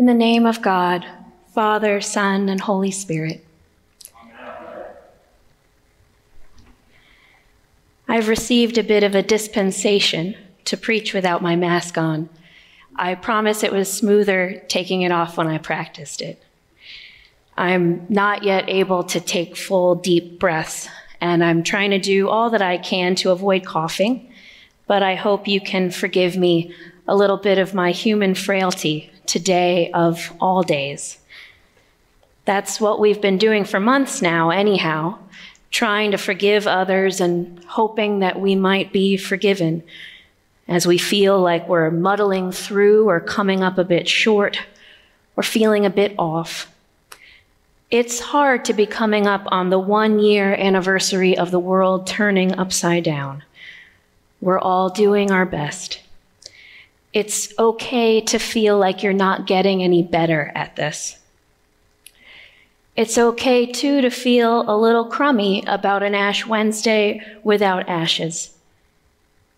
In the name of God, Father, Son, and Holy Spirit. I've received a bit of a dispensation to preach without my mask on. I promise it was smoother taking it off when I practiced it. I'm not yet able to take full, deep breaths, and I'm trying to do all that I can to avoid coughing, but I hope you can forgive me a little bit of my human frailty today of all days. That's what we've been doing for months now, anyhow, trying to forgive others and hoping that we might be forgiven as we feel like we're muddling through or coming up a bit short or feeling a bit off. It's hard to be coming up on the one year anniversary of the world turning upside down. We're all doing our best. It's okay to feel like you're not getting any better at this. It's okay too to feel a little crummy about an Ash Wednesday without ashes.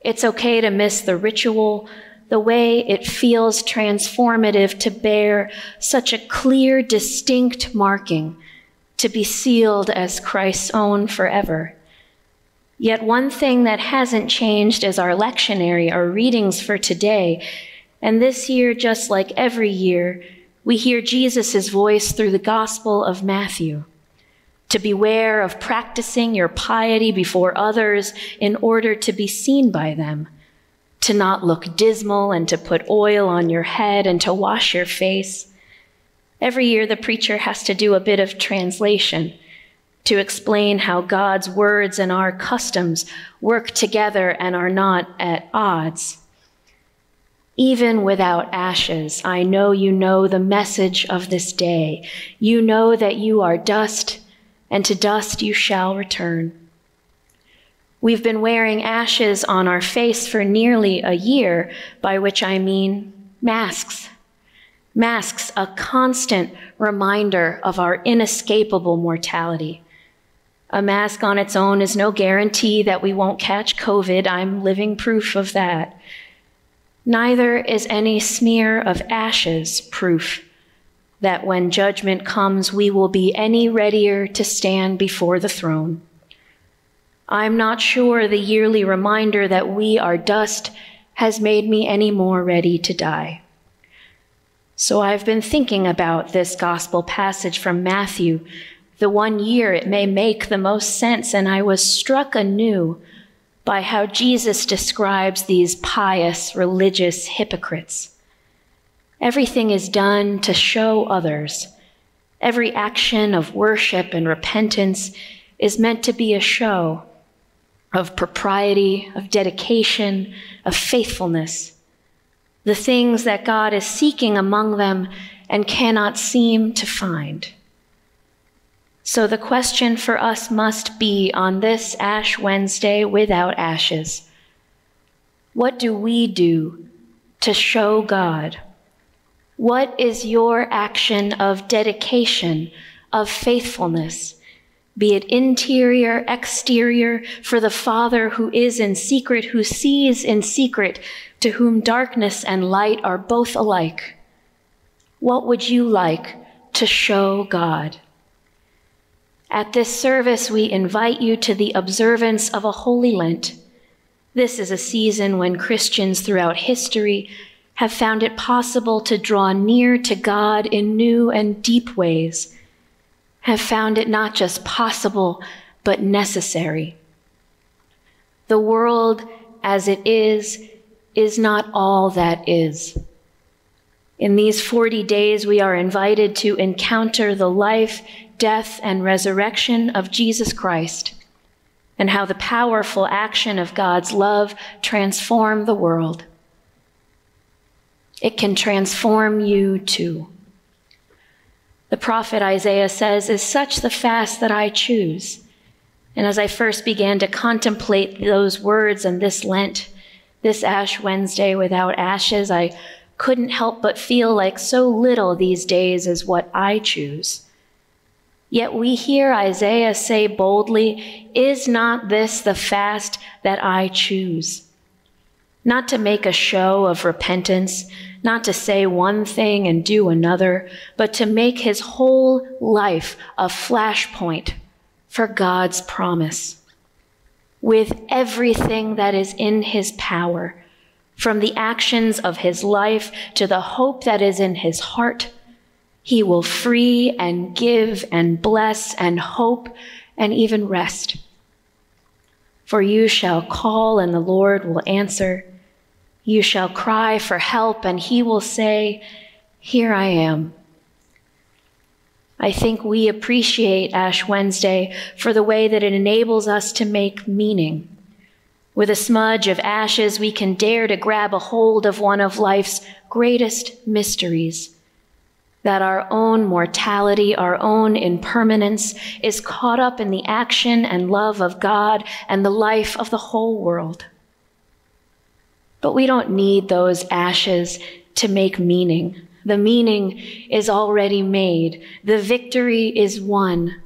It's okay to miss the ritual, the way it feels transformative to bear such a clear, distinct marking, to be sealed as Christ's own forever. Yet one thing that hasn't changed is our lectionary, our readings for today. And this year, just like every year, we hear Jesus' voice through the Gospel of Matthew to beware of practicing your piety before others in order to be seen by them, to not look dismal and to put oil on your head and to wash your face. Every year, the preacher has to do a bit of translation to explain how God's words and our customs work together and are not at odds. Even without ashes, I know you know the message of this day. You know that you are dust and to dust you shall return. We've been wearing ashes on our face for nearly a year, by which I mean masks. Masks, a constant reminder of our inescapable mortality. A mask on its own is no guarantee that we won't catch COVID. I'm living proof of that. Neither is any smear of ashes proof that when judgment comes, we will be any readier to stand before the throne. I'm not sure the yearly reminder that we are dust has made me any more ready to die. So I've been thinking about this gospel passage from Matthew, the one year it may make the most sense, and I was struck anew by how Jesus describes these pious religious hypocrites. Everything is done to show others. Every action of worship and repentance is meant to be a show of propriety, of dedication, of faithfulness. The things that God is seeking among them and cannot seem to find. So the question for us must be on this Ash Wednesday without ashes what do we do to show God? What is your action of dedication, of faithfulness? Be it interior, exterior, for the Father who is in secret, who sees in secret, to whom darkness and light are both alike. What would you like to show God? At this service, we invite you to the observance of a Holy Lent. This is a season when Christians throughout history have found it possible to draw near to God in new and deep ways, have found it not just possible, but necessary. The world as it is, is not all that is. In these 40 days, we are invited to encounter the life, death, and resurrection of Jesus Christ and how the powerful action of God's love transform the world it can transform you too. The prophet Isaiah says, Is such the fast that I choose? And as I first began to contemplate those words and this Lent, this Ash Wednesday without ashes, I couldn't help but feel like so little these days is what I choose. Yet we hear Isaiah say boldly, Is not this the fast that I choose? not to make a show of repentance, not to say one thing and do another, but to make his whole life a flashpoint for God's promise. With everything that is in his power, from the actions of his life to the hope that is in his heart, he will free and give and bless and hope and even rest. For you shall call and the Lord will answer. You shall cry for help, and he will say, Here I am. I think we appreciate Ash Wednesday for the way that it enables us to make meaning. With a smudge of ashes, we can dare to grab a hold of one of life's greatest mysteries that our own mortality, our own impermanence is caught up in the action and love of God and the life of the whole world. But we don't need those ashes to make meaning. The meaning is already made. The victory is won.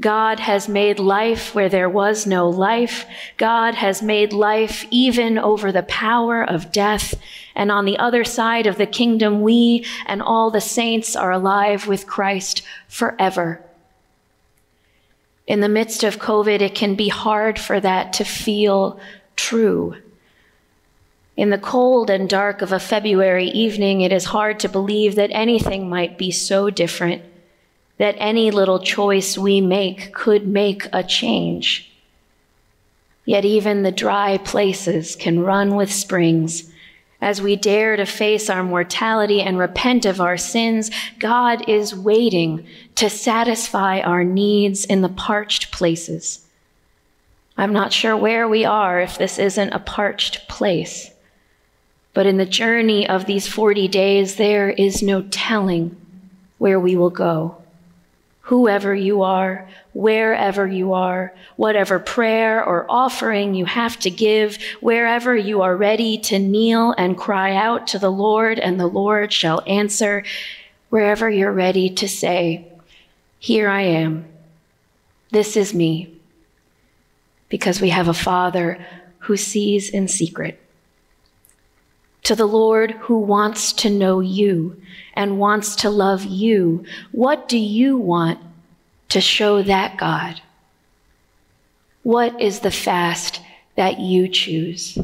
God has made life where there was no life. God has made life even over the power of death. And on the other side of the kingdom, we and all the saints are alive with Christ forever. In the midst of COVID, it can be hard for that to feel true. In the cold and dark of a February evening, it is hard to believe that anything might be so different, that any little choice we make could make a change. Yet even the dry places can run with springs. As we dare to face our mortality and repent of our sins, God is waiting to satisfy our needs in the parched places. I'm not sure where we are if this isn't a parched place. But in the journey of these 40 days, there is no telling where we will go. Whoever you are, wherever you are, whatever prayer or offering you have to give, wherever you are ready to kneel and cry out to the Lord, and the Lord shall answer, wherever you're ready to say, Here I am. This is me. Because we have a Father who sees in secret to the Lord who wants to know you and wants to love you. What do you want to show that God? What is the fast that you choose?